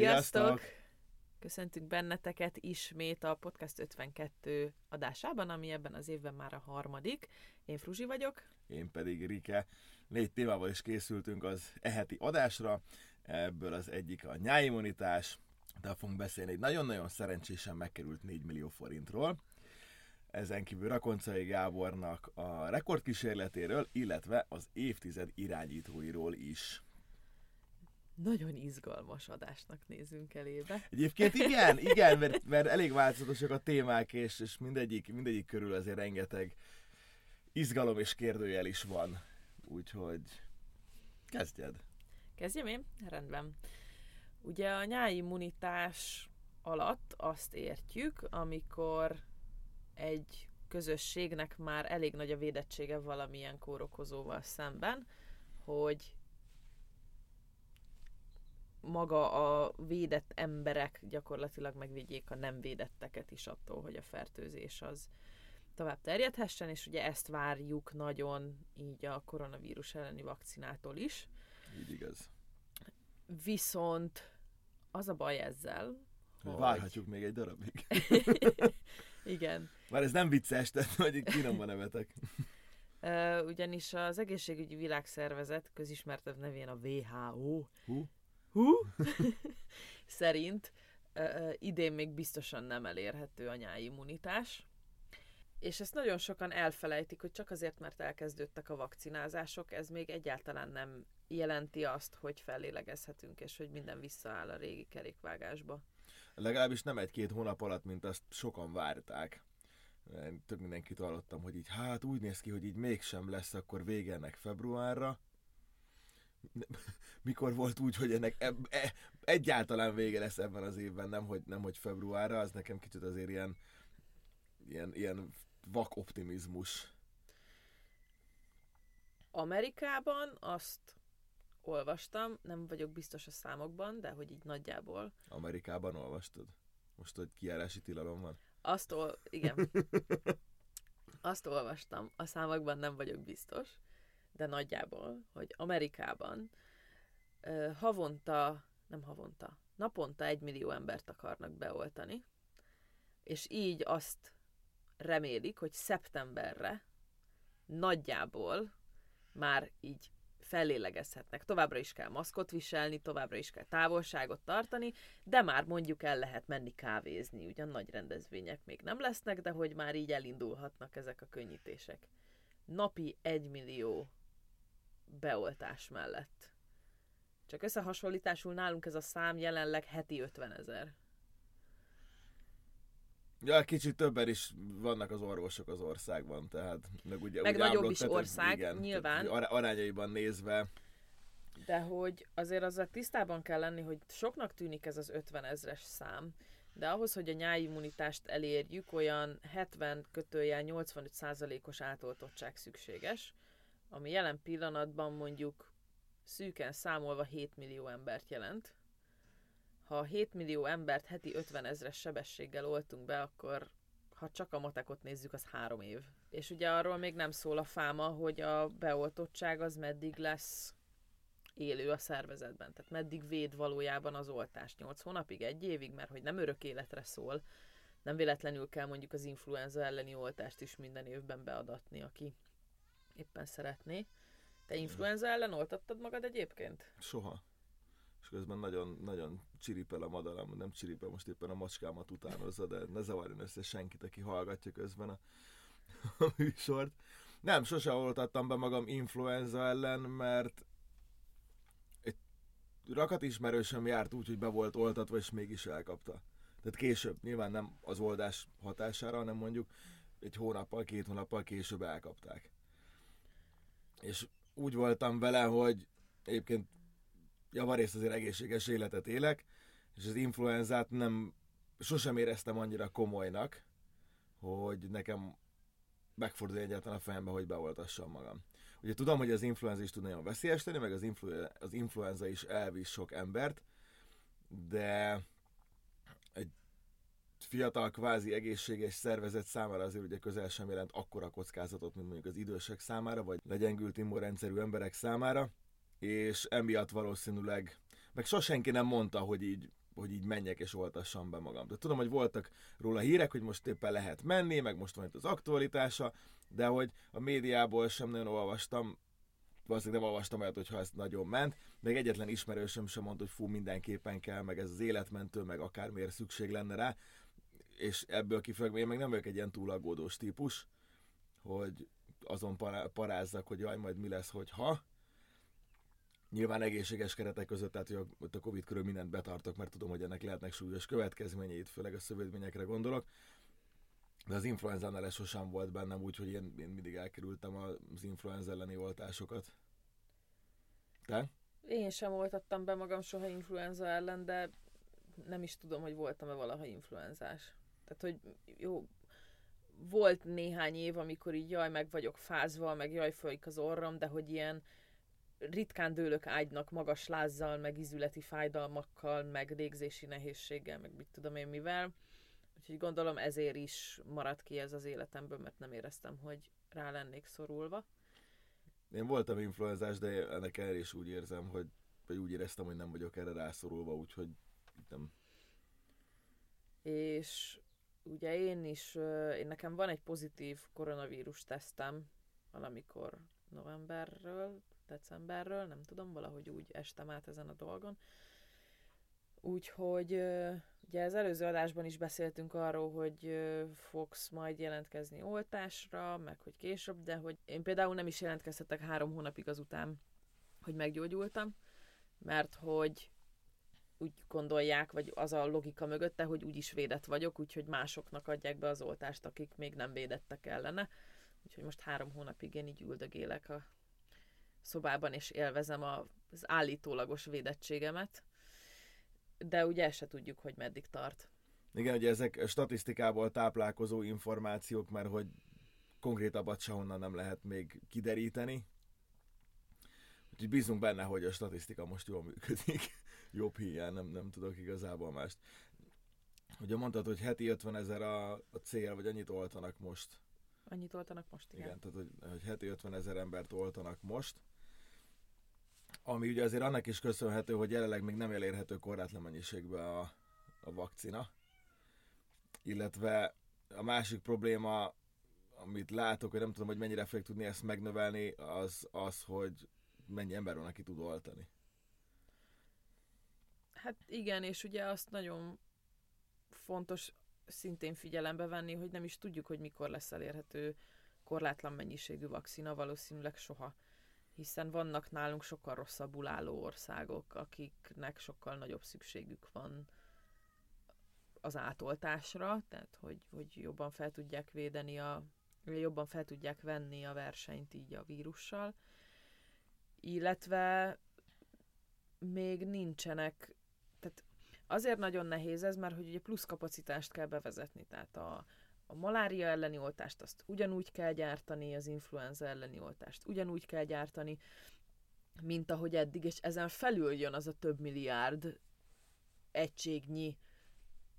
Sziasztok! Köszöntünk benneteket ismét a Podcast 52 adásában, ami ebben az évben már a harmadik. Én Fruzsi vagyok. Én pedig Rike. Négy témával is készültünk az eheti adásra. Ebből az egyik a nyáimmunitás, de fogunk beszélni egy nagyon-nagyon szerencsésen megkerült 4 millió forintról. Ezen kívül Rakoncai Gábornak a rekordkísérletéről, illetve az évtized irányítóiról is nagyon izgalmas adásnak nézünk elébe. Egyébként igen, igen, mert, mert elég változatosak a témák, és, és mindegyik, mindegyik körül azért rengeteg izgalom és kérdőjel is van. Úgyhogy kezdjed. Kezdjem én? Rendben. Ugye a nyáimmunitás alatt azt értjük, amikor egy közösségnek már elég nagy a védettsége valamilyen kórokozóval szemben, hogy maga a védett emberek gyakorlatilag megvédjék a nem védetteket is attól, hogy a fertőzés az tovább terjedhessen, és ugye ezt várjuk nagyon így a koronavírus elleni vakcinától is. Így igaz. Viszont az a baj ezzel, hogy... Várhatjuk még egy darabig. Igen. Már ez nem vicces, tehát hogy kínomban nevetek. Ugyanis az egészségügyi világszervezet közismertebb nevén a WHO Hú? Hú, szerint uh, idén még biztosan nem elérhető a nyáimmunitás. És ezt nagyon sokan elfelejtik, hogy csak azért, mert elkezdődtek a vakcinázások, ez még egyáltalán nem jelenti azt, hogy fellélegezhetünk, és hogy minden visszaáll a régi kerékvágásba. Legalábbis nem egy-két hónap alatt, mint azt sokan várták. Több mindenkit hallottam, hogy így hát úgy néz ki, hogy így mégsem lesz akkor vége ennek februárra mikor volt úgy, hogy ennek e, e, egyáltalán vége lesz ebben az évben, nem hogy, nem hogy februárra, az nekem kicsit azért ilyen, ilyen, ilyen vak optimizmus. Amerikában azt olvastam, nem vagyok biztos a számokban, de hogy így nagyjából. Amerikában olvastad? Most, hogy kiárási tilalom van? Azt ol... igen. Azt olvastam, a számokban nem vagyok biztos, de nagyjából, hogy Amerikában havonta, nem havonta, naponta egy millió embert akarnak beoltani, és így azt remélik, hogy szeptemberre nagyjából már így fellélegezhetnek. Továbbra is kell maszkot viselni, továbbra is kell távolságot tartani, de már mondjuk el lehet menni kávézni. Ugyan nagy rendezvények még nem lesznek, de hogy már így elindulhatnak ezek a könnyítések. Napi egy millió beoltás mellett. Csak összehasonlításul nálunk ez a szám jelenleg heti 50 ezer. Ja, kicsit többen is vannak az orvosok az országban, tehát meg, ugye, meg ugye nagyobb ámblok, is tehát, ország, igen, nyilván. arányaiban nézve. De hogy azért azzal tisztában kell lenni, hogy soknak tűnik ez az 50 ezres szám, de ahhoz, hogy a nyáimmunitást elérjük, olyan 70 kötőjel 85 százalékos átoltottság szükséges, ami jelen pillanatban mondjuk szűken számolva 7 millió embert jelent. Ha 7 millió embert heti 50 ezres sebességgel oltunk be, akkor ha csak a matekot nézzük, az három év. És ugye arról még nem szól a fáma, hogy a beoltottság az meddig lesz élő a szervezetben. Tehát meddig véd valójában az oltás? 8 hónapig, egy évig, mert hogy nem örök életre szól. Nem véletlenül kell mondjuk az influenza elleni oltást is minden évben beadatni, aki éppen szeretné. Te influenza ellen oltattad magad egyébként? Soha. És közben nagyon, nagyon csiripel a madaram, nem csiripel, most éppen a macskámat utánozza, de ne zavarjon össze senkit, aki hallgatja közben a, a műsort. Nem, sose oltattam be magam influenza ellen, mert egy rakat ismerősöm járt úgy, hogy be volt oltatva, és mégis elkapta. Tehát később, nyilván nem az oldás hatására, hanem mondjuk egy hónappal, két hónappal később elkapták és úgy voltam vele, hogy egyébként javarészt azért egészséges életet élek, és az influenzát nem, sosem éreztem annyira komolynak, hogy nekem megfordul egyáltalán a fejembe, hogy beoltassam magam. Ugye tudom, hogy az influenza is tud nagyon veszélyes tenni, meg az, influ- az influenza is elvisz sok embert, de fiatal, kvázi egészséges szervezet számára azért ugye közel sem jelent akkora kockázatot, mint mondjuk az idősek számára, vagy legyengült immunrendszerű emberek számára, és emiatt valószínűleg, meg sosenki nem mondta, hogy így hogy így menjek és oltassam be magam. De tudom, hogy voltak róla hírek, hogy most éppen lehet menni, meg most van itt az aktualitása, de hogy a médiából sem nagyon olvastam, valószínűleg nem olvastam olyat, hogyha ez nagyon ment, meg egyetlen ismerősöm sem mondta, hogy fú, mindenképpen kell, meg ez az életmentő, meg akármiért szükség lenne rá, és ebből kifolyólag én meg nem vagyok egy ilyen túl aggódós típus, hogy azon parázzak, hogy jaj, majd mi lesz, hogyha. Nyilván egészséges keretek között, tehát hogy a Covid körül mindent betartok, mert tudom, hogy ennek lehetnek súlyos következményeit, főleg a szövődményekre gondolok. De az influenzánál sosem volt bennem, úgyhogy én, én mindig elkerültem az influenza elleni oltásokat. Te? Én sem oltattam be magam soha influenza ellen, de nem is tudom, hogy voltam-e valaha influenzás. Tehát, hogy jó, volt néhány év, amikor így jaj, meg vagyok fázva, meg jaj, folyik az orrom, de hogy ilyen ritkán dőlök ágynak magas lázzal, meg izületi fájdalmakkal, meg régzési nehézséggel, meg mit tudom én mivel. Úgyhogy gondolom ezért is maradt ki ez az életemből, mert nem éreztem, hogy rá lennék szorulva. Én voltam influenzás, de ennek erre is úgy érzem, hogy vagy úgy éreztem, hogy nem vagyok erre rászorulva, úgyhogy nem. És ugye én is, én nekem van egy pozitív koronavírus tesztem valamikor novemberről, decemberről, nem tudom, valahogy úgy estem át ezen a dolgon. Úgyhogy ugye az előző adásban is beszéltünk arról, hogy fogsz majd jelentkezni oltásra, meg hogy később, de hogy én például nem is jelentkezhetek három hónapig azután, hogy meggyógyultam, mert hogy úgy gondolják, vagy az a logika mögötte, hogy úgyis védett vagyok, úgyhogy másoknak adják be az oltást, akik még nem védettek ellene. Úgyhogy most három hónapig én így üldögélek a szobában, és élvezem az állítólagos védettségemet. De ugye ezt se tudjuk, hogy meddig tart. Igen, ugye ezek statisztikából táplálkozó információk, mert hogy konkrétabbat sehonnan nem lehet még kideríteni. Úgyhogy bízunk benne, hogy a statisztika most jól működik jobb hiány, nem, nem tudok igazából mást. Ugye mondtad, hogy heti 50 ezer a, a cél, vagy annyit oltanak most. Annyit oltanak most, igen. Igen, tehát hogy, hogy heti 50 ezer embert oltanak most. Ami ugye azért annak is köszönhető, hogy jelenleg még nem elérhető korlátlan mennyiségben a, a vakcina. Illetve a másik probléma, amit látok, hogy nem tudom, hogy mennyire fogjuk tudni ezt megnövelni, az az, hogy mennyi ember van, aki tud oltani. Hát igen, és ugye azt nagyon fontos szintén figyelembe venni, hogy nem is tudjuk, hogy mikor lesz elérhető korlátlan mennyiségű vakcina, valószínűleg soha. Hiszen vannak nálunk sokkal rosszabbul álló országok, akiknek sokkal nagyobb szükségük van az átoltásra, tehát hogy, hogy jobban fel tudják védeni a, jobban fel tudják venni a versenyt így a vírussal, illetve még nincsenek Azért nagyon nehéz ez, mert hogy ugye plusz kapacitást kell bevezetni, tehát a, a malária elleni oltást azt ugyanúgy kell gyártani, az influenza elleni oltást ugyanúgy kell gyártani, mint ahogy eddig, és ezen felül jön az a több milliárd egységnyi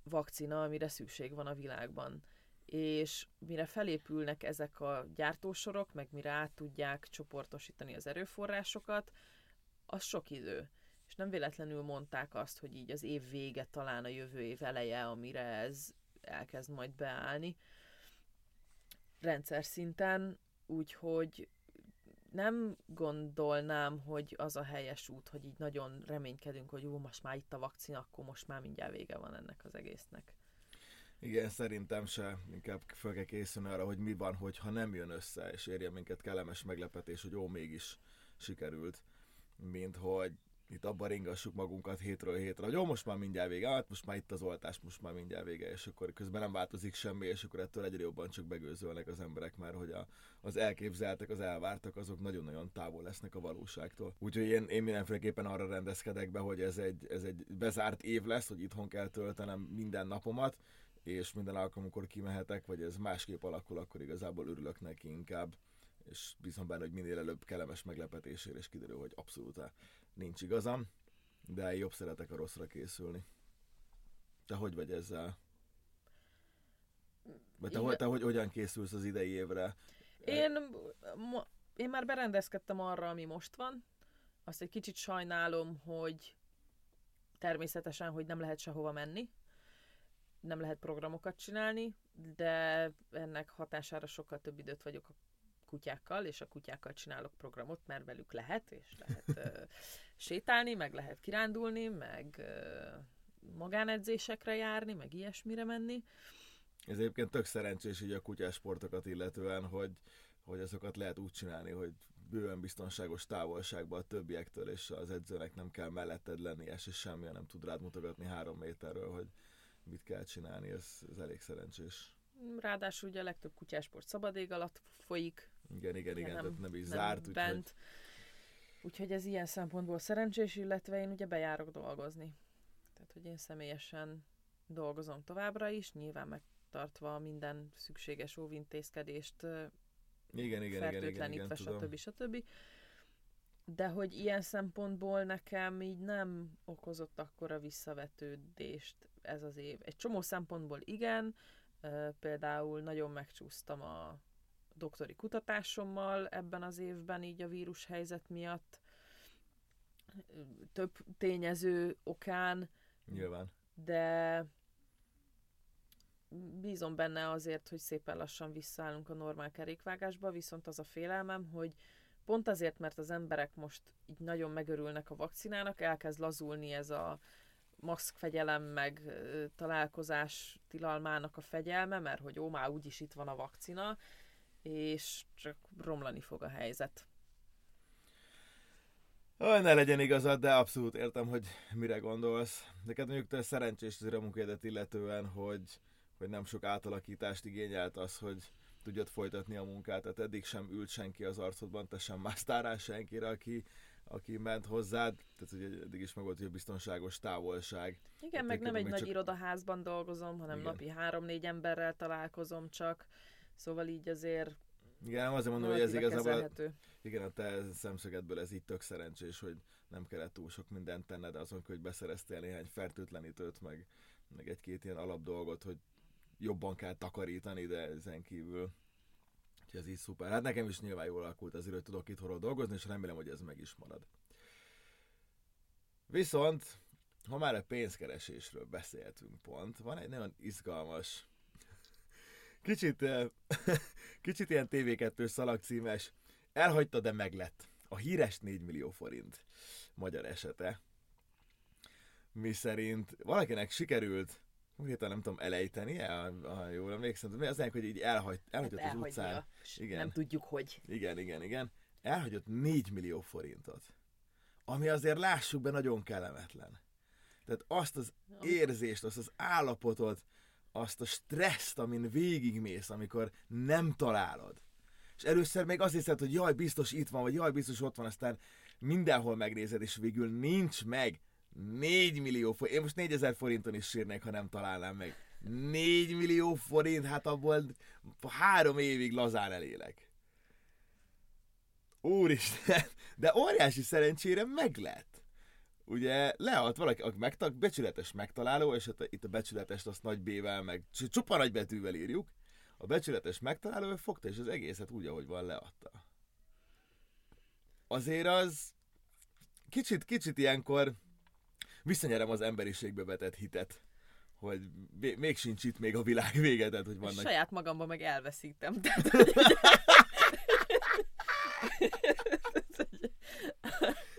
vakcina, amire szükség van a világban. És mire felépülnek ezek a gyártósorok, meg mire át tudják csoportosítani az erőforrásokat, az sok idő nem véletlenül mondták azt, hogy így az év vége, talán a jövő év eleje, amire ez elkezd majd beállni rendszer szinten, úgyhogy nem gondolnám, hogy az a helyes út, hogy így nagyon reménykedünk, hogy jó, most már itt a vakcina, akkor most már mindjárt vége van ennek az egésznek. Igen, szerintem se. Inkább fel kell készülni arra, hogy mi van, hogyha nem jön össze, és érje minket kellemes meglepetés, hogy jó, mégis sikerült, mint hogy itt abban ringassuk magunkat hétről hétre, hogy jó, most már mindjárt vége, hát most már itt az oltás, most már mindjárt vége, és akkor közben nem változik semmi, és akkor ettől egyre jobban csak begőzölnek az emberek már, hogy a, az elképzeltek, az elvártak, azok nagyon-nagyon távol lesznek a valóságtól. Úgyhogy én, én mindenféleképpen arra rendezkedek be, hogy ez egy, ez egy bezárt év lesz, hogy itthon kell töltenem minden napomat, és minden alkalomkor kimehetek, vagy ez másképp alakul, akkor igazából örülök neki inkább és bízom benne, hogy minél előbb kellemes meglepetésére, és kiderül, hogy abszolút nincs igazam, de jobb szeretek a rosszra készülni. Te hogy vagy ezzel? Vagy te, Igen. te hogy, hogyan készülsz az idei évre? Én, ma, én már berendezkedtem arra, ami most van. Azt egy kicsit sajnálom, hogy természetesen, hogy nem lehet sehova menni, nem lehet programokat csinálni, de ennek hatására sokkal több időt vagyok a kutyákkal, és a kutyákkal csinálok programot, mert velük lehet, és lehet ö, sétálni, meg lehet kirándulni, meg ö, magánedzésekre járni, meg ilyesmire menni. Ez egyébként tök szerencsés így a kutyásportokat illetően, hogy, hogy azokat lehet úgy csinálni, hogy bőven biztonságos távolságban a többiektől, és az edzőnek nem kell melletted lenni, és semmi, nem tud rád mutogatni három méterről, hogy mit kell csinálni, ez, ez elég szerencsés. Ráadásul ugye a legtöbb kutyásport szabad ég alatt folyik. Igen, igen, igen, nem, tehát nem is nem zárt, bent. Úgyhogy... úgyhogy ez ilyen szempontból szerencsés, illetve én ugye bejárok dolgozni. Tehát, hogy én személyesen dolgozom továbbra is, nyilván megtartva minden szükséges óvintézkedést, igen, igen, fertőtlenítve, igen, igen, stb. stb. De hogy ilyen szempontból nekem így nem okozott akkora visszavetődést ez az év. Egy csomó szempontból igen, például nagyon megcsúsztam a doktori kutatásommal ebben az évben így a vírus helyzet miatt, több tényező okán. Nyilván. De bízom benne azért, hogy szépen lassan visszaállunk a normál kerékvágásba, viszont az a félelmem, hogy pont azért, mert az emberek most így nagyon megörülnek a vakcinának, elkezd lazulni ez a maszkfegyelem, meg találkozás tilalmának a fegyelme, mert hogy ó, már úgyis itt van a vakcina, és csak romlani fog a helyzet. Ó, ne legyen igazad, de abszolút értem, hogy mire gondolsz. Neked mondjuk te szerencsés az munkádat illetően, hogy, hogy nem sok átalakítást igényelt az, hogy tudjad folytatni a munkát, tehát eddig sem ült senki az arcodban, te sem másztál rá senkire, aki, aki ment hozzád, tehát hogy eddig is meg volt, hogy a biztonságos távolság. Igen, tehát meg nem egy nagy csak... irodaházban dolgozom, hanem Igen. napi három-négy emberrel találkozom csak, szóval így azért igen, nem azért mondom, hogy ez igazából, igen, a te szemszögedből ez így tök szerencsés, hogy nem kellett túl sok mindent tenned azon, hogy beszereztél néhány fertőtlenítőt, meg, meg egy-két ilyen alapdolgot, hogy jobban kell takarítani, de ezen kívül Úgyhogy ez így szuper. Hát nekem is nyilván jól alakult azért, hogy tudok itthonról dolgozni, és remélem, hogy ez meg is marad. Viszont, ha már a pénzkeresésről beszéltünk pont, van egy nagyon izgalmas, kicsit, kicsit ilyen TV2 szalagcímes, elhagyta, de meglett. A híres 4 millió forint magyar esete. Mi szerint valakinek sikerült konkrétan nem tudom elejteni, ha jól emlékszem, mi az ennek, hogy így elhagy, elhagyott hát az utcán. Igen. Nem tudjuk, hogy. Igen, igen, igen. Elhagyott 4 millió forintot. Ami azért lássuk be nagyon kellemetlen. Tehát azt az érzést, azt az állapotot, azt a stresszt, amin végigmész, amikor nem találod. És először még azt hiszed, hogy jaj, biztos itt van, vagy jaj, biztos ott van, aztán mindenhol megnézed, és végül nincs meg. 4 millió forint. Én most 4000 forinton is sírnék, ha nem találnám meg. 4 millió forint, hát abból három évig lazán elélek. Úristen, de óriási szerencsére meg lett. Ugye leadott valaki, aki megtag, becsületes megtaláló, és hát itt a becsületest azt nagy B-vel, meg csupa nagy betűvel írjuk. A becsületes megtaláló fogta, és az egészet úgy, ahogy van, leadta. Azért az kicsit, kicsit ilyenkor visszanyerem az emberiségbe vetett hitet hogy még sincs itt még a világ vége, tehát hogy vannak... Saját magamban meg elveszítem. Tehát,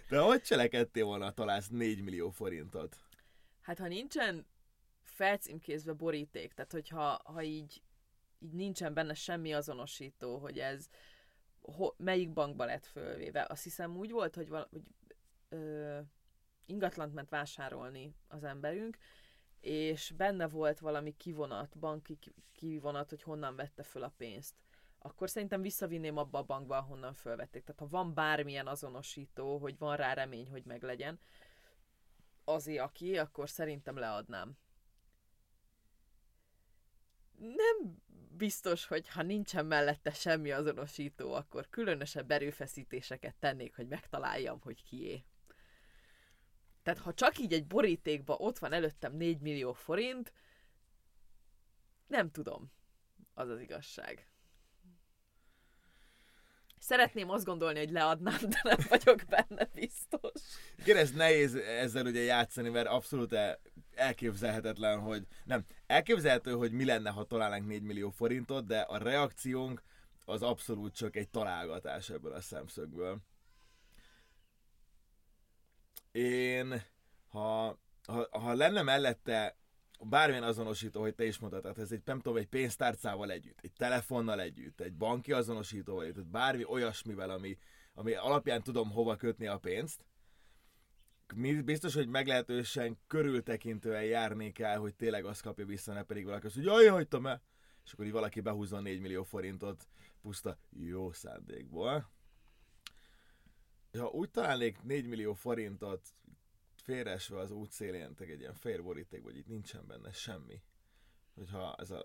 De hogy cselekedtél volna, találsz 4 millió forintot? Hát ha nincsen felcímkézve boríték, tehát hogyha ha így, így nincsen benne semmi azonosító, hogy ez ho, melyik bankba lett fölvéve. Azt hiszem úgy volt, hogy, val, hogy ö, ingatlant ment vásárolni az emberünk, és benne volt valami kivonat, banki kivonat, hogy honnan vette föl a pénzt, akkor szerintem visszavinném abba a bankba, honnan fölvették. Tehát ha van bármilyen azonosító, hogy van rá remény, hogy meglegyen, azért aki, akkor szerintem leadnám. Nem biztos, hogy ha nincsen mellette semmi azonosító, akkor különösebb erőfeszítéseket tennék, hogy megtaláljam, hogy kié. Tehát ha csak így egy borítékba ott van előttem 4 millió forint, nem tudom. Az az igazság. Szeretném azt gondolni, hogy leadnám, de nem vagyok benne biztos. Igen, ez nehéz ezzel ugye játszani, mert abszolút elképzelhetetlen, hogy nem, elképzelhető, hogy mi lenne, ha találnánk 4 millió forintot, de a reakciónk az abszolút csak egy találgatás ebből a szemszögből. Én, ha, ha, ha lenne mellette bármilyen azonosító, hogy te is mondtad, tehát ez egy, nem tudom, egy pénztárcával együtt, egy telefonnal együtt, egy banki azonosítóval együtt, bármi olyasmivel, ami, ami alapján tudom hova kötni a pénzt, biztos, hogy meglehetősen körültekintően járnék el, hogy tényleg azt kapja vissza, ne pedig valaki azt, hogy jaj, hagytam el, és akkor így valaki behúzza 4 millió forintot puszta jó szándékból. Ha úgy találnék 4 millió forintot félresve az út szélén, egy ilyen fehér boríték, vagy itt nincsen benne semmi. Hogyha ez a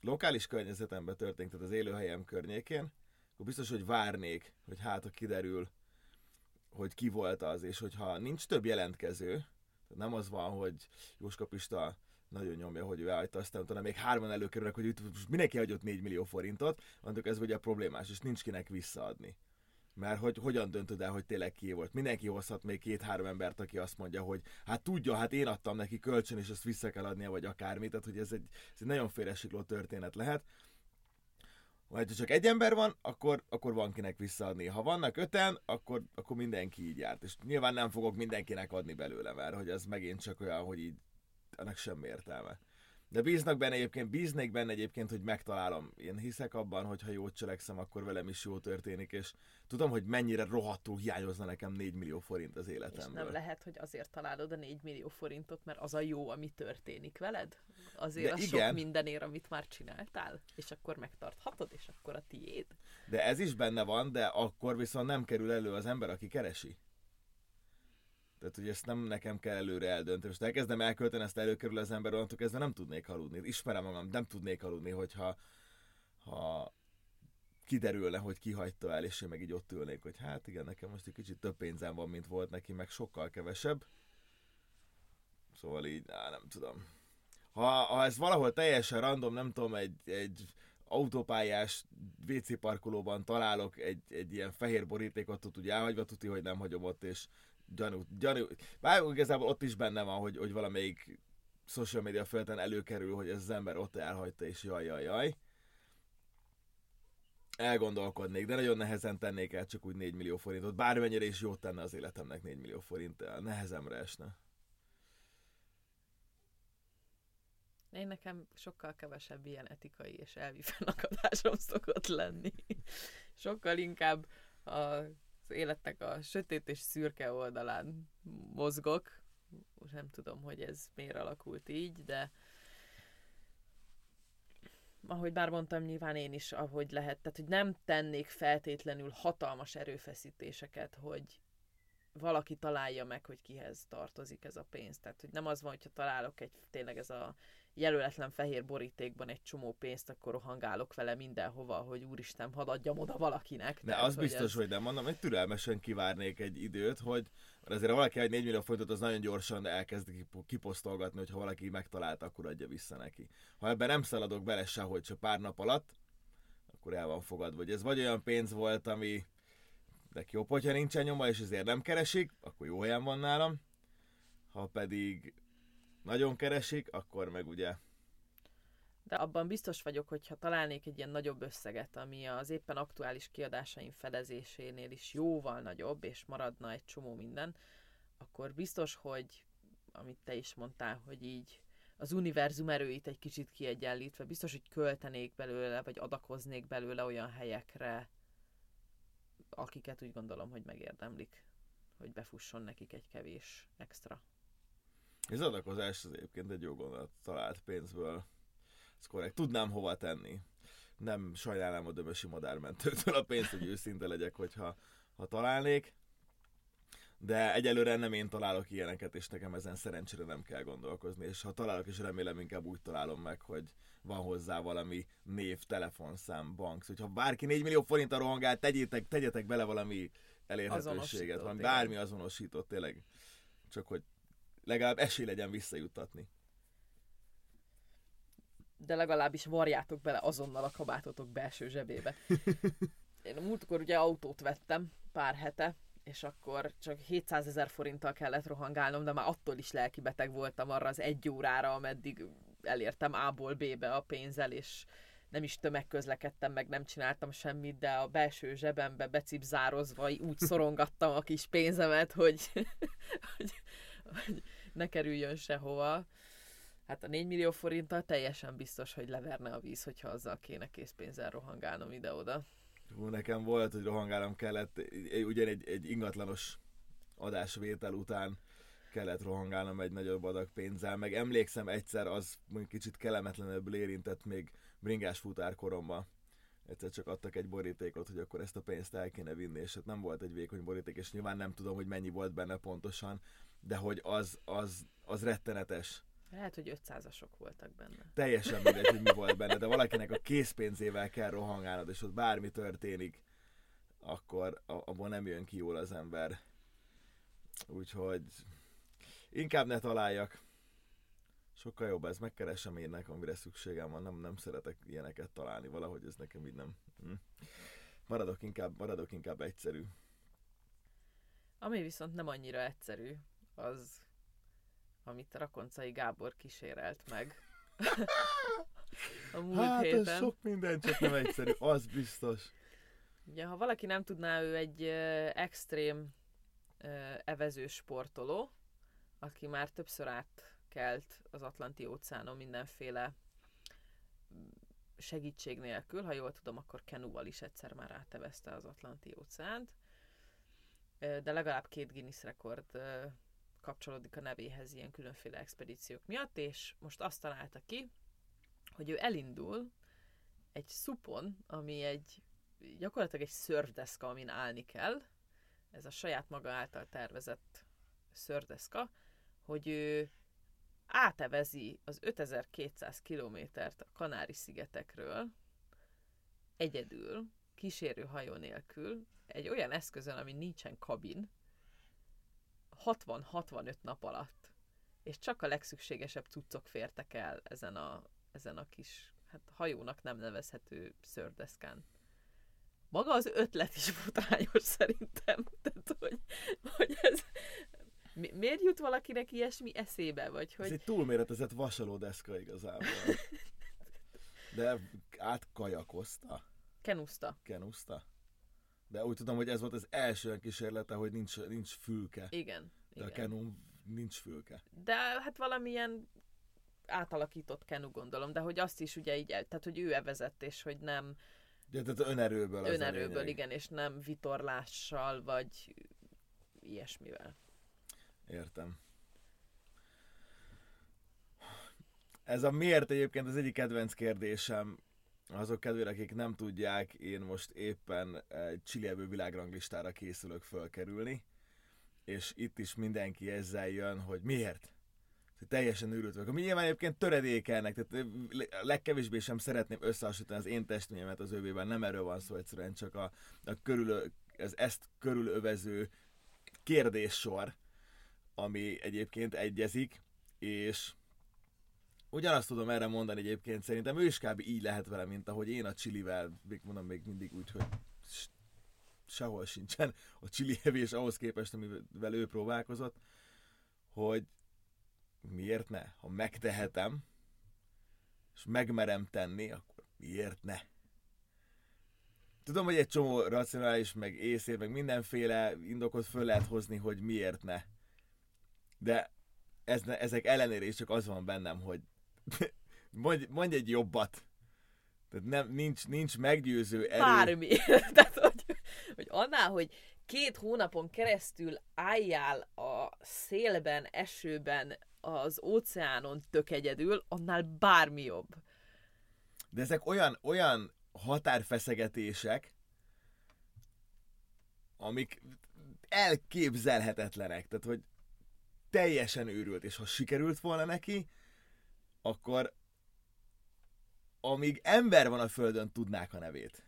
lokális környezetemben történik, tehát az élőhelyem környékén, akkor biztos, hogy várnék, hogy hát ha kiderül, hogy ki volt az, és hogyha nincs több jelentkező, tehát nem az van, hogy Jóska Pista nagyon nyomja, hogy ő elhagyta, aztán utána még hárman előkerülnek, hogy most mindenki hagyott 4 millió forintot, mondjuk ez ugye problémás, és nincs kinek visszaadni. Mert hogy hogyan döntöd el, hogy tényleg ki volt? Mindenki hozhat még két-három embert, aki azt mondja, hogy hát tudja, hát én adtam neki kölcsön, és ezt vissza kell adnia, vagy akármit. Tehát, hogy ez egy, ez egy nagyon félresikló történet lehet. Ha csak egy ember van, akkor, akkor van kinek visszaadni. Ha vannak öten, akkor, akkor mindenki így járt. És nyilván nem fogok mindenkinek adni belőle, mert hogy ez megint csak olyan, hogy így annak semmi értelme. De bíznak benne egyébként, bíznék benne egyébként, hogy megtalálom. Én hiszek abban, hogy ha jót cselekszem, akkor velem is jó történik, és tudom, hogy mennyire rohadtul hiányozna nekem 4 millió forint az életemből. És nem lehet, hogy azért találod a 4 millió forintot, mert az a jó, ami történik veled? Azért De a igen. sok mindenért, amit már csináltál, és akkor megtarthatod, és akkor a tiéd. De ez is benne van, de akkor viszont nem kerül elő az ember, aki keresi. Tehát, hogy ezt nem nekem kell előre eldönteni. Most elkezdem elkölteni, ezt előkerül az ember, onnantól kezdve nem tudnék aludni. Ismerem magam, nem tudnék aludni, hogyha ha kiderülne, hogy kihagyta el, és én meg így ott ülnék, hogy hát igen, nekem most egy kicsit több pénzem van, mint volt neki, meg sokkal kevesebb. Szóval így, á, nem tudom. Ha, ha ez valahol teljesen random, nem tudom, egy, egy autópályás WC parkolóban találok egy, egy ilyen fehér borítékot, ott ugye elhagyva tuti, hogy nem hagyom ott, és gyanú, gyanú, bár igazából ott is benne van, hogy, hogy valamelyik social media felten előkerül, hogy ez az ember ott elhagyta, és jaj, jaj, jaj. Elgondolkodnék, de nagyon nehezen tennék el csak úgy 4 millió forintot. Bármennyire is jót tenne az életemnek 4 millió forint, nehezemre esne. Én nekem sokkal kevesebb ilyen etikai és elvi fennakadásom szokott lenni. Sokkal inkább a az életnek a sötét és szürke oldalán mozgok. Most nem tudom, hogy ez miért alakult így, de ahogy már mondtam, nyilván én is, ahogy lehet. Tehát, hogy nem tennék feltétlenül hatalmas erőfeszítéseket, hogy valaki találja meg, hogy kihez tartozik ez a pénz. Tehát, hogy nem az van, hogyha találok egy tényleg ez a jelöletlen fehér borítékban egy csomó pénzt, akkor rohangálok vele mindenhova, hogy úristen, hadd adjam oda valakinek. De Tehát, az hogy biztos, ez... hogy nem mondom, hogy türelmesen kivárnék egy időt, hogy mert azért valaki egy 4 millió forintot, az nagyon gyorsan elkezd kiposztolgatni, hogy ha valaki megtalálta, akkor adja vissza neki. Ha ebben nem szaladok bele sehogy, csak pár nap alatt, akkor el van fogadva, hogy ez vagy olyan pénz volt, ami de jobb, hogyha nincsen nyoma, és ezért nem keresik, akkor jó helyen van nálam. Ha pedig nagyon keresik, akkor meg ugye... De abban biztos vagyok, hogy ha találnék egy ilyen nagyobb összeget, ami az éppen aktuális kiadásaim fedezésénél is jóval nagyobb, és maradna egy csomó minden, akkor biztos, hogy amit te is mondtál, hogy így az univerzum erőit egy kicsit kiegyenlítve, biztos, hogy költenék belőle, vagy adakoznék belőle olyan helyekre, akiket úgy gondolom, hogy megérdemlik, hogy befusson nekik egy kevés extra. Az adakozás az egyébként egy jó gondolat talált pénzből. Ez korrekt. Tudnám hova tenni. Nem sajnálom a dömösi madármentőtől a pénzt, hogy őszinte legyek, hogyha ha találnék. De egyelőre nem én találok ilyeneket, és nekem ezen szerencsére nem kell gondolkozni. És ha találok, és remélem inkább úgy találom meg, hogy van hozzá valami név, telefonszám, bank. Szóval, ha bárki 4 millió forint a rohangál, tegyétek, tegyetek bele valami elérhetőséget, van bármi azonosított, tényleg. Csak hogy legalább esély legyen visszajuttatni. De legalábbis varjátok bele azonnal a kabátotok belső zsebébe. Én a múltkor ugye autót vettem pár hete, és akkor csak 700 ezer forinttal kellett rohangálnom, de már attól is lelkibeteg voltam arra az egy órára, ameddig elértem A-ból B-be a pénzzel, és nem is tömegközlekedtem, meg nem csináltam semmit, de a belső zsebembe becipzározva úgy szorongattam a kis pénzemet, hogy, hogy, hogy ne kerüljön sehova. Hát a 4 millió forinttal teljesen biztos, hogy leverne a víz, hogyha azzal kéne készpénzzel rohangálnom ide-oda. Hú, nekem volt, hogy rohangálnom kellett, ugyan egy, egy ingatlanos adásvétel után kellett rohangálnom egy nagyobb adag pénzzel, meg emlékszem egyszer, az kicsit kellemetlenebbül érintett még bringás futárkoromban. Egyszer csak adtak egy borítékot, hogy akkor ezt a pénzt el kéne vinni, és hát nem volt egy vékony boríték, és nyilván nem tudom, hogy mennyi volt benne pontosan, de hogy az, az, az rettenetes. Lehet, hogy 500-asok voltak benne. Teljesen mindegy, hogy mi volt benne, de valakinek a készpénzével kell rohangálnod, és ott bármi történik, akkor abban nem jön ki jól az ember. Úgyhogy inkább ne találjak. Sokkal jobb ez, megkeresem én nekem, amire szükségem van, nem, nem szeretek ilyeneket találni, valahogy ez nekem így nem. Hm. Maradok inkább, maradok inkább egyszerű. Ami viszont nem annyira egyszerű, az, amit Rakoncai Gábor kísérelt meg. a múlt hát, héten. ez sok minden, csak nem egyszerű, az biztos. Ugye, ha valaki nem tudná, ő egy uh, extrém uh, evező sportoló, aki már többször átkelt az Atlanti óceánon mindenféle segítség nélkül, ha jól tudom, akkor kenúval is egyszer már átevezte az Atlanti óceánt, de legalább két Guinness rekord kapcsolódik a nevéhez ilyen különféle expedíciók miatt, és most azt találta ki, hogy ő elindul egy szupon, ami egy gyakorlatilag egy szörfdeszka, amin állni kell, ez a saját maga által tervezett szörfdeszka, hogy ő átevezi az 5200 kilométert a Kanári-szigetekről egyedül, kísérő hajó nélkül, egy olyan eszközön, ami nincsen kabin, 60-65 nap alatt. És csak a legszükségesebb cuccok fértek el ezen a, ezen a kis, hát hajónak nem nevezhető szördeszkán. Maga az ötlet is botrányos szerintem. Tehát, hogy, hogy ez, mi, miért jut valakinek ilyesmi eszébe? Vagy hogy... Ez egy túlméretezett vasalódeszka igazából. De átkajakozta? Kenuszta. Kenuszta. De úgy tudom, hogy ez volt az első kísérlete, hogy nincs, nincs fülke. Igen. De igen. a Kenu nincs fülke. De hát valamilyen átalakított Kenu gondolom, de hogy azt is ugye így, tehát hogy ő evezett, és hogy nem... Ja, tehát önerőből az Önerőből, igen, és nem vitorlással, vagy ilyesmivel. Értem. Ez a miért egyébként az egyik kedvenc kérdésem, azok kedvére, akik nem tudják, én most éppen egy Csilievő világranglistára készülök fölkerülni, és itt is mindenki ezzel jön, hogy miért? Teljesen őrült vagyok. Ami nyilván egyébként töredékelnek, tehát legkevésbé sem szeretném összehasonlítani az én testményemet az övével, nem erről van szó egyszerűen, csak a, a körül, ez ezt körülövező kérdéssor, ami egyébként egyezik, és ugyanazt tudom erre mondani egyébként, szerintem ő is kb. így lehet vele, mint ahogy én a Csilivel, még mondom még mindig úgy, hogy sehol sincsen a csili evés ahhoz képest, amivel ő próbálkozott, hogy miért ne? Ha megtehetem, és megmerem tenni, akkor miért ne? Tudom, hogy egy csomó racionális, meg észér, meg mindenféle indokot föl lehet hozni, hogy miért ne. De ez, ezek ellenére is csak az van bennem, hogy mondj, mondj egy jobbat. Tehát nem, nincs, nincs meggyőző erő. Bármi. Tehát, hogy, hogy annál, hogy két hónapon keresztül álljál a szélben, esőben, az óceánon tök egyedül, annál bármi jobb. De ezek olyan, olyan határfeszegetések, amik elképzelhetetlenek. Tehát, hogy teljesen őrült, és ha sikerült volna neki, akkor amíg ember van a földön, tudnák a nevét.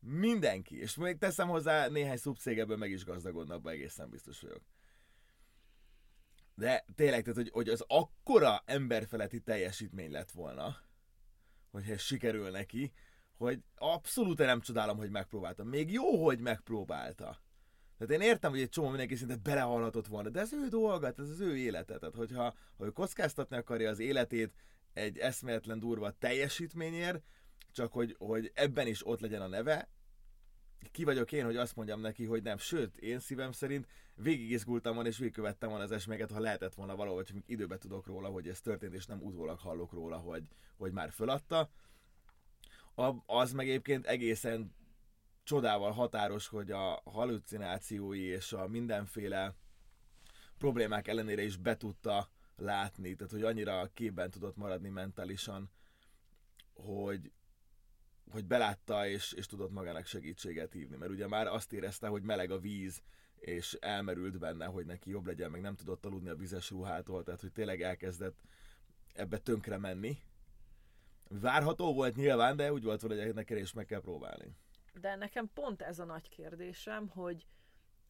Mindenki. És még teszem hozzá, néhány szubcégeből meg is gazdagodnak egészen biztos vagyok. De tényleg, tehát, hogy, hogy az akkora emberfeletti teljesítmény lett volna, hogyha ez sikerül neki, hogy abszolút nem csodálom, hogy megpróbálta. Még jó, hogy megpróbálta. Tehát én értem, hogy egy csomó mindenki szinte belehalhatott volna, de ez ő dolga, ez az ő élete. Tehát hogyha ha ő kockáztatni akarja az életét egy eszméletlen durva teljesítményért, csak hogy, hogy ebben is ott legyen a neve, ki vagyok én, hogy azt mondjam neki, hogy nem. Sőt, én szívem szerint végigizgultam volna és végigkövettem volna az eseményeket, ha lehetett volna valahogy, hogy időbe tudok róla, hogy ez történt, és nem utólag hallok róla, hogy, hogy már föladta. A, az meg egyébként egészen csodával határos, hogy a halucinációi és a mindenféle problémák ellenére is be tudta látni, tehát hogy annyira képben tudott maradni mentálisan, hogy, hogy belátta és, és tudott magának segítséget hívni, mert ugye már azt érezte, hogy meleg a víz, és elmerült benne, hogy neki jobb legyen, meg nem tudott aludni a vizes ruhától, tehát hogy tényleg elkezdett ebbe tönkre menni. Várható volt nyilván, de úgy volt, hogy ennek is meg kell próbálni. De nekem pont ez a nagy kérdésem, hogy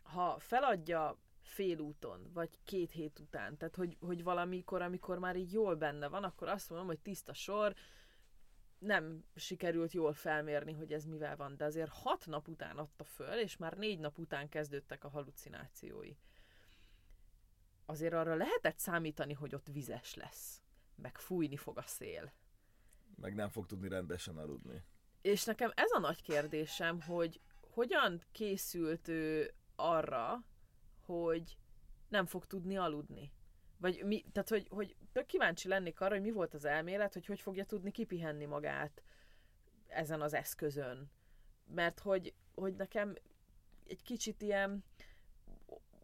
ha feladja félúton, vagy két hét után, tehát hogy, hogy valamikor, amikor már így jól benne van, akkor azt mondom, hogy tiszta sor, nem sikerült jól felmérni, hogy ez mivel van, de azért hat nap után adta föl, és már négy nap után kezdődtek a halucinációi. Azért arra lehetett számítani, hogy ott vizes lesz, meg fújni fog a szél. Meg nem fog tudni rendesen aludni. És nekem ez a nagy kérdésem, hogy hogyan készült ő arra, hogy nem fog tudni aludni. Vagy mi, tehát, hogy, hogy tök kíváncsi lennék arra, hogy mi volt az elmélet, hogy hogy fogja tudni kipihenni magát ezen az eszközön. Mert hogy, hogy nekem egy kicsit ilyen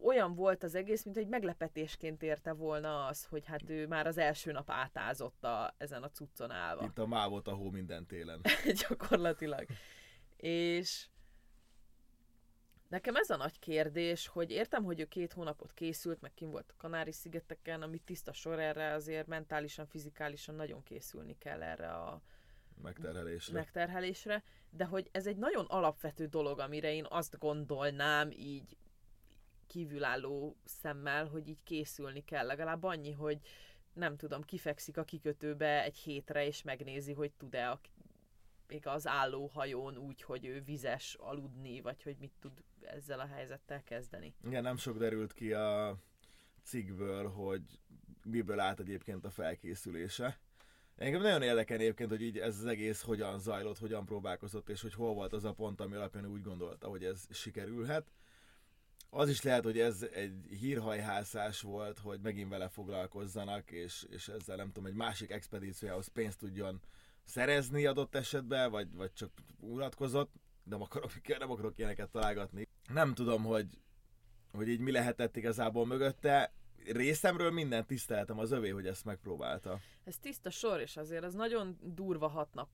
olyan volt az egész, mint egy meglepetésként érte volna az, hogy hát ő már az első nap átázott a, ezen a cuccon állva. Itt a mávot a hó minden télen. Gyakorlatilag. És Nekem ez a nagy kérdés, hogy értem, hogy ő két hónapot készült, meg kim volt a Kanári-szigeteken, ami tiszta sor erre, azért mentálisan, fizikálisan nagyon készülni kell erre a megterhelésre. megterhelésre, de hogy ez egy nagyon alapvető dolog, amire én azt gondolnám így kívülálló szemmel, hogy így készülni kell. Legalább annyi, hogy nem tudom, kifekszik a kikötőbe egy hétre, és megnézi, hogy tud-e a még az állóhajón úgy, hogy ő vizes aludni, vagy hogy mit tud ezzel a helyzettel kezdeni. Igen, nem sok derült ki a cikkből, hogy miből állt egyébként a felkészülése. Engem nagyon érdekel egyébként, hogy így ez az egész hogyan zajlott, hogyan próbálkozott, és hogy hol volt az a pont, ami alapján úgy gondolta, hogy ez sikerülhet. Az is lehet, hogy ez egy hírhajhászás volt, hogy megint vele foglalkozzanak, és, és ezzel nem tudom, egy másik expedíciójához pénzt tudjon szerezni adott esetben, vagy, vagy csak unatkozott, nem akarok, nem akarok ilyeneket találgatni. Nem tudom, hogy, hogy így mi lehetett igazából mögötte. Részemről minden tiszteletem az övé, hogy ezt megpróbálta. Ez tiszta sor, és azért az nagyon durva hat nap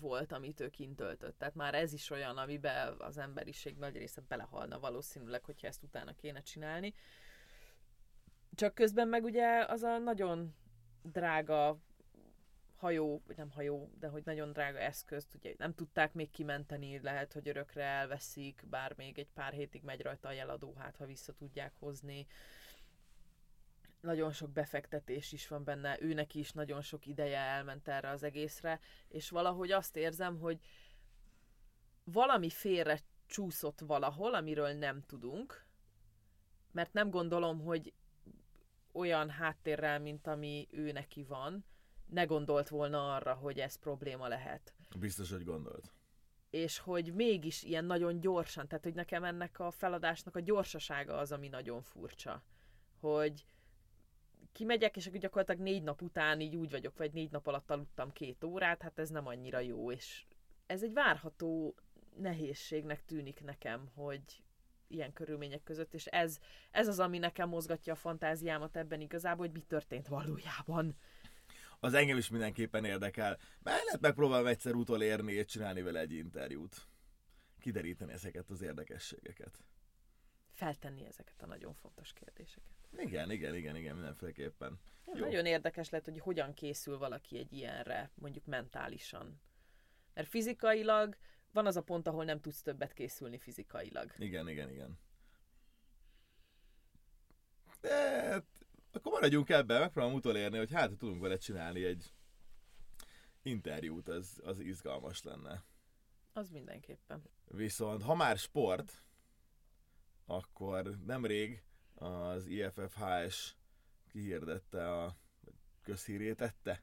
volt, amit ő kint töltött. Tehát már ez is olyan, amiben az emberiség nagy része belehalna valószínűleg, hogyha ezt utána kéne csinálni. Csak közben meg ugye az a nagyon drága hajó, vagy nem hajó, de hogy nagyon drága eszközt, ugye nem tudták még kimenteni, lehet, hogy örökre elveszik, bár még egy pár hétig megy rajta a jeladó, hát ha vissza tudják hozni. Nagyon sok befektetés is van benne, őnek is nagyon sok ideje elment erre az egészre, és valahogy azt érzem, hogy valami félre csúszott valahol, amiről nem tudunk, mert nem gondolom, hogy olyan háttérrel, mint ami ő neki van, ne gondolt volna arra, hogy ez probléma lehet. Biztos, hogy gondolt. És hogy mégis ilyen nagyon gyorsan, tehát hogy nekem ennek a feladásnak a gyorsasága az, ami nagyon furcsa. Hogy kimegyek, és akkor gyakorlatilag négy nap után így úgy vagyok, vagy négy nap alatt aludtam két órát, hát ez nem annyira jó, és ez egy várható nehézségnek tűnik nekem, hogy ilyen körülmények között, és ez, ez az, ami nekem mozgatja a fantáziámat ebben igazából, hogy mi történt valójában az engem is mindenképpen érdekel. Mert lehet megpróbálom egyszer utolérni és csinálni vele egy interjút. Kideríteni ezeket az érdekességeket. Feltenni ezeket a nagyon fontos kérdéseket. Igen, igen, igen, igen, mindenféleképpen. Ja, nagyon érdekes lehet, hogy hogyan készül valaki egy ilyenre, mondjuk mentálisan. Mert fizikailag van az a pont, ahol nem tudsz többet készülni fizikailag. Igen, igen, igen. De akkor maradjunk ebben, megpróbálom utolérni, hogy hát tudunk vele csinálni egy interjút, az, az izgalmas lenne. Az mindenképpen. Viszont ha már sport, akkor nemrég az IFFHS kihirdette a közhírét tette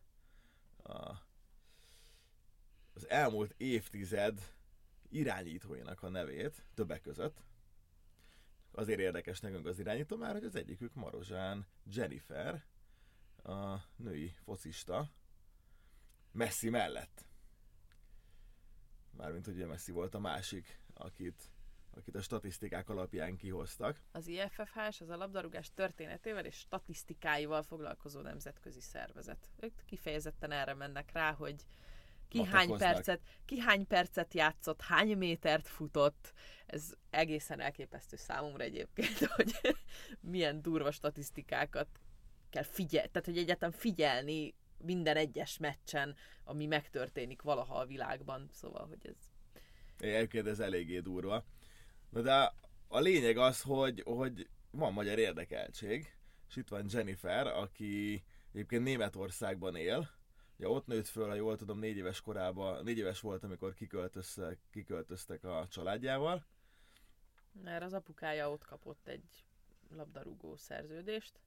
a, az elmúlt évtized irányítóinak a nevét, többek között. Azért érdekes nekünk az irányító már, hogy az egyikük Marozsán Jennifer, a női focista, Messi mellett. Mármint, hogy Messi volt a másik, akit, akit a statisztikák alapján kihoztak. Az IFFH az a labdarúgás történetével és statisztikáival foglalkozó nemzetközi szervezet. Ők kifejezetten erre mennek rá, hogy ki hány, percet, ki hány percet játszott, hány métert futott. Ez egészen elképesztő számomra egyébként, hogy milyen durva statisztikákat kell figyelni, tehát hogy egyáltalán figyelni minden egyes meccsen, ami megtörténik valaha a világban. Szóval, hogy ez... Egyébként ez eléggé durva. Na de a lényeg az, hogy, hogy van magyar érdekeltség, és itt van Jennifer, aki egyébként Németországban él, Ja, ott nőtt föl, ha jól tudom, négy éves korában, négy éves volt, amikor kiköltöztek, kiköltöztek a családjával. Mert az apukája ott kapott egy labdarúgó szerződést,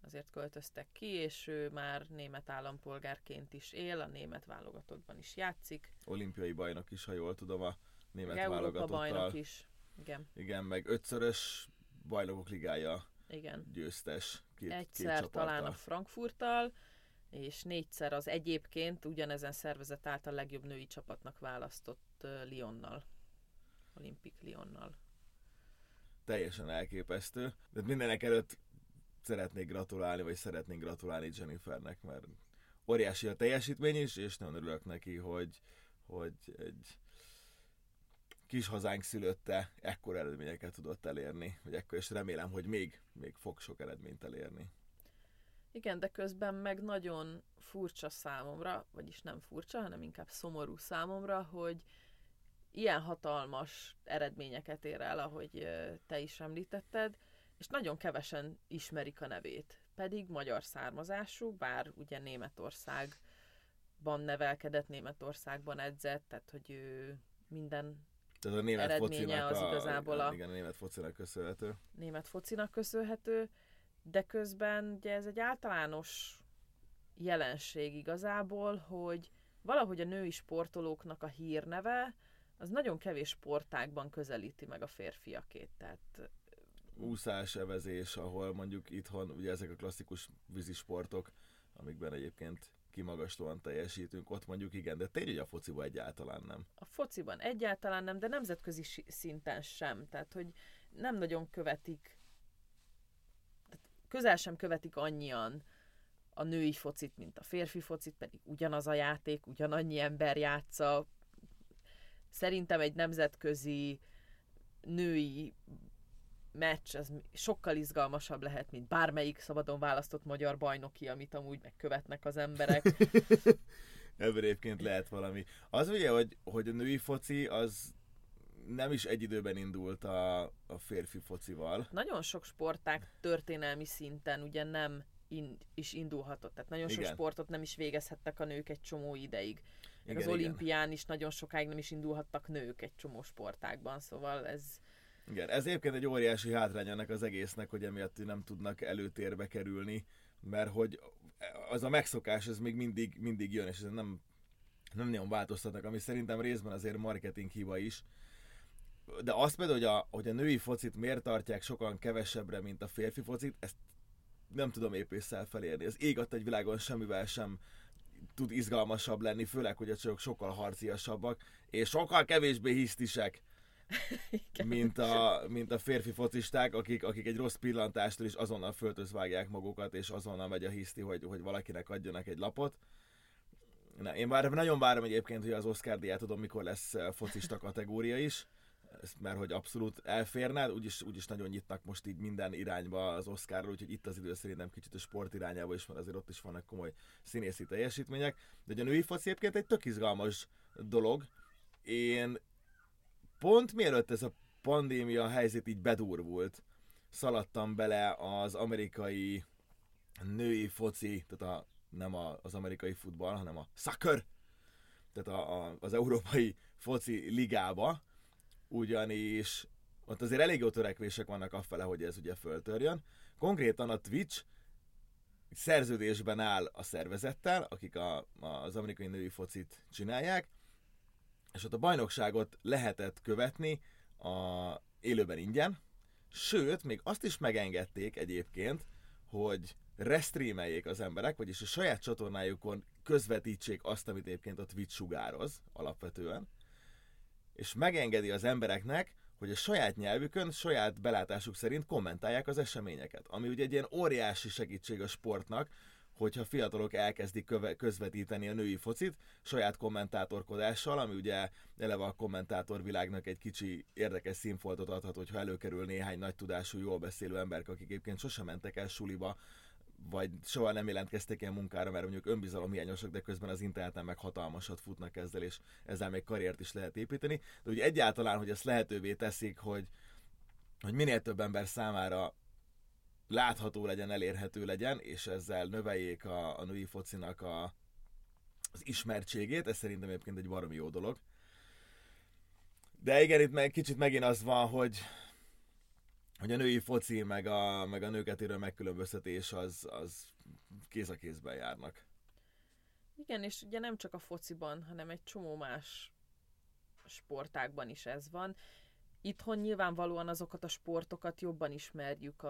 azért költöztek ki, és ő már német állampolgárként is él, a német válogatottban is játszik. Olimpiai bajnok is, ha jól tudom, a német Európa válogatottal. bajnok is. Igen. Igen, meg ötszörös bajnokok ligája Igen. győztes. Két, Egyszer két talán a. Frankfurttal, és négyszer az egyébként ugyanezen szervezet által legjobb női csapatnak választott Lyonnal. Olimpik Lyonnal. Teljesen elképesztő. De mindenek előtt szeretnék gratulálni, vagy szeretnék gratulálni Jennifernek, mert óriási a teljesítmény is, és nagyon örülök neki, hogy, hogy egy kis hazánk szülötte ekkor eredményeket tudott elérni, vagy ekkor, és remélem, hogy még, még fog sok eredményt elérni. Igen, de közben meg nagyon furcsa számomra, vagyis nem furcsa, hanem inkább szomorú számomra, hogy ilyen hatalmas eredményeket ér el, ahogy te is említetted, és nagyon kevesen ismerik a nevét. Pedig magyar származású, bár ugye Németországban nevelkedett, Németországban edzett, tehát hogy ő minden Tehát a német Eredménye focinak az a, igazából a- Igen, a német focinak köszönhető. német focinak köszönhető, de közben ugye ez egy általános jelenség igazából, hogy valahogy a női sportolóknak a hírneve az nagyon kevés sportágban közelíti meg a férfiakét. Tehát úszás, evezés, ahol mondjuk itthon ugye ezek a klasszikus vízisportok, amikben egyébként kimagaslóan teljesítünk, ott mondjuk igen, de tényleg a fociba egyáltalán nem. a fociban egyáltalán nem, de nemzetközi szinten sem. Tehát, hogy nem nagyon követik, tehát közel sem követik annyian a női focit, mint a férfi focit, pedig ugyanaz a játék, ugyanannyi ember játsza. Szerintem egy nemzetközi női meccs az sokkal izgalmasabb lehet, mint bármelyik szabadon választott magyar bajnoki, amit amúgy megkövetnek az emberek. Ebből egyébként lehet valami. Az ugye, hogy, hogy a női foci az nem is egy időben indult a, a férfi focival. nagyon sok sportág történelmi szinten ugye nem in, is indulhatott. Tehát nagyon sok Igen. sportot nem is végezhettek a nők egy csomó ideig. Igen, az igen. olimpián is nagyon sokáig nem is indulhattak nők egy csomó sportágban, szóval ez Igen, ez egyébként egy óriási hátrány ennek az egésznek, hogy emiatt nem tudnak előtérbe kerülni, mert hogy az a megszokás, ez még mindig, mindig jön, és ez nem, nem nagyon változtatnak, ami szerintem részben azért marketing hiba is. De azt például, hogy a, hogy a női focit miért tartják sokan kevesebbre, mint a férfi focit, ezt nem tudom épp észre felérni. Az ég egy világon semmivel sem tud izgalmasabb lenni, főleg, hogy a csajok sokkal harciasabbak, és sokkal kevésbé hisztisek mint a, mint a férfi focisták, akik, akik egy rossz pillantástól is azonnal föltözvágják magukat, és azonnal megy a hiszti, hogy, hogy valakinek adjanak egy lapot. Na, én már nagyon várom egyébként, hogy az Oscar díját tudom, mikor lesz eh, focista kategória is, mert hogy abszolút elférne, úgyis, úgyis nagyon nyitnak most így minden irányba az Oscarról, úgyhogy itt az idő szerintem kicsit a sport irányába is, mert azért ott is vannak komoly színészi teljesítmények. De hogy a női foci egyébként egy tök izgalmas dolog. Én pont mielőtt ez a pandémia helyzet így bedurvult, szaladtam bele az amerikai női foci, tehát a, nem a, az amerikai futball, hanem a soccer, tehát a, a, az európai foci ligába, ugyanis ott azért elég jó törekvések vannak afele, hogy ez ugye föltörjön. Konkrétan a Twitch szerződésben áll a szervezettel, akik a, az amerikai női focit csinálják, és ott a bajnokságot lehetett követni a élőben ingyen, sőt, még azt is megengedték egyébként, hogy restreameljék az emberek, vagyis a saját csatornájukon közvetítsék azt, amit egyébként a Twitch sugároz alapvetően, és megengedi az embereknek, hogy a saját nyelvükön, saját belátásuk szerint kommentálják az eseményeket. Ami ugye egy ilyen óriási segítség a sportnak, hogyha fiatalok elkezdik köve- közvetíteni a női focit saját kommentátorkodással, ami ugye eleve a kommentátorvilágnak egy kicsi érdekes színfoltot adhat, hogyha előkerül néhány nagy tudású, jól beszélő ember, akik egyébként sosem mentek el suliba, vagy soha nem jelentkeztek ilyen munkára, mert mondjuk önbizalomhiányosak, de közben az interneten meg hatalmasat futnak ezzel, és ezzel még karriert is lehet építeni. De ugye egyáltalán, hogy ezt lehetővé teszik, hogy, hogy minél több ember számára látható legyen, elérhető legyen, és ezzel növeljék a, a női focinak a, az ismertségét, ez szerintem egyébként egy baromi jó dolog. De igen, itt meg kicsit megint az van, hogy hogy a női foci, meg a, meg a nőket érő megkülönböztetés az, az kéz a kézben járnak. Igen, és ugye nem csak a fociban, hanem egy csomó más sportágban is ez van. Itthon nyilvánvalóan azokat a sportokat jobban ismerjük,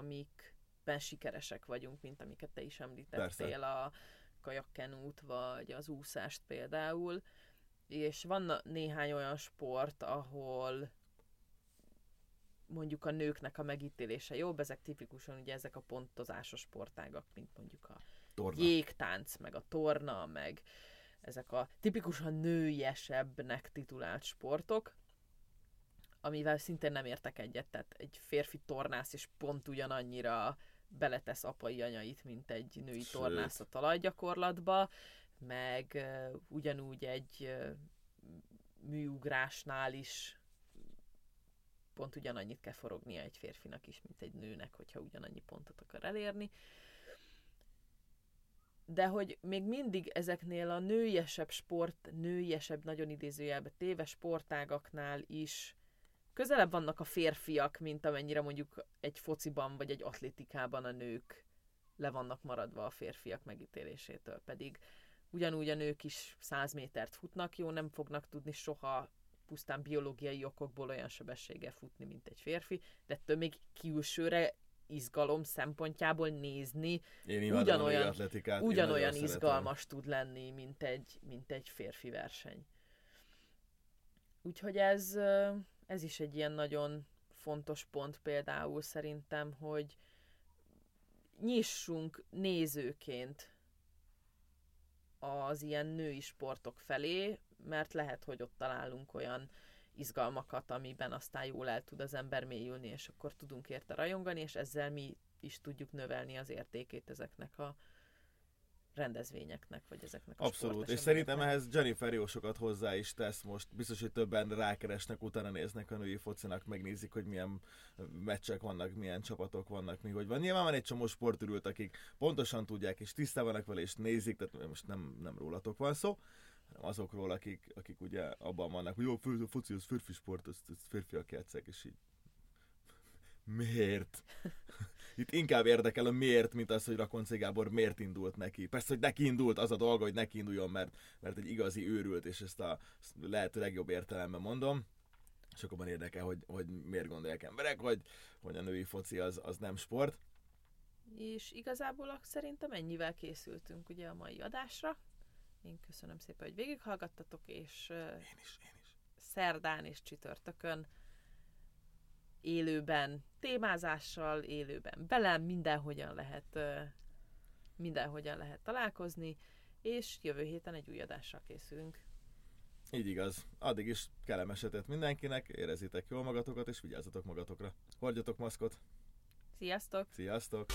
amikben sikeresek vagyunk, mint amiket te is említettél, Persze. a kajakkenút, vagy az úszást például. És van néhány olyan sport, ahol mondjuk a nőknek a megítélése jobb, ezek tipikusan ugye ezek a pontozásos sportágak, mint mondjuk a torna. jégtánc, meg a torna, meg ezek a tipikusan nőiesebbnek titulált sportok, amivel szintén nem értek egyet, tehát egy férfi tornász is pont ugyanannyira beletesz apai anyait, mint egy női Sőt. tornász a talajgyakorlatba, meg uh, ugyanúgy egy uh, műugrásnál is pont ugyanannyit kell forognia egy férfinak is, mint egy nőnek, hogyha ugyanannyi pontot akar elérni. De hogy még mindig ezeknél a nőiesebb sport, nőiesebb, nagyon idézőjelbe téve sportágaknál is közelebb vannak a férfiak, mint amennyire mondjuk egy fociban vagy egy atlétikában a nők le vannak maradva a férfiak megítélésétől. Pedig ugyanúgy a nők is 100 métert futnak, jó, nem fognak tudni soha pusztán biológiai okokból olyan sebességgel futni, mint egy férfi, de ettől még külsőre izgalom szempontjából nézni én ugyanolyan, ugyanolyan izgalmas szeretem. tud lenni, mint egy, mint egy férfi verseny. Úgyhogy ez, ez is egy ilyen nagyon fontos pont például szerintem, hogy nyissunk nézőként az ilyen női sportok felé, mert lehet, hogy ott találunk olyan izgalmakat, amiben aztán jól el tud az ember mélyülni, és akkor tudunk érte rajongani, és ezzel mi is tudjuk növelni az értékét ezeknek a rendezvényeknek, vagy ezeknek a Abszolút, és szerintem ehhez Jennifer jó sokat hozzá is tesz most. Biztos, hogy többen rákeresnek, utána néznek a női focinak, megnézik, hogy milyen meccsek vannak, milyen csapatok vannak, mi hogy van. Nyilván van egy csomó sportürült, akik pontosan tudják, és tisztában vannak vele, és nézik, tehát most nem, nem rólatok van szó, hanem azokról, akik, akik ugye abban vannak, hogy jó, a foci az férfi sport, azt, azt férfiak játszák, és így miért? Itt inkább érdekel a miért, mint az, hogy Rakonci Gábor miért indult neki. Persze, hogy neki indult, az a dolga, hogy neki induljon, mert, mert egy igazi őrült, és ezt a lehető legjobb értelemben mondom. Sokabban érdekel, hogy, hogy miért gondolják emberek, hogy, hogy a női foci az, az nem sport. És igazából szerintem ennyivel készültünk ugye a mai adásra. Én köszönöm szépen, hogy végighallgattatok, és én is, én is. szerdán és csütörtökön élőben témázással, élőben belem, mindenhogyan lehet mindenhogyan lehet találkozni, és jövő héten egy új adással készülünk. Így igaz. Addig is kellemes hetet mindenkinek, érezzétek jól magatokat, és vigyázzatok magatokra. Hordjatok maszkot! Sziasztok! Sziasztok!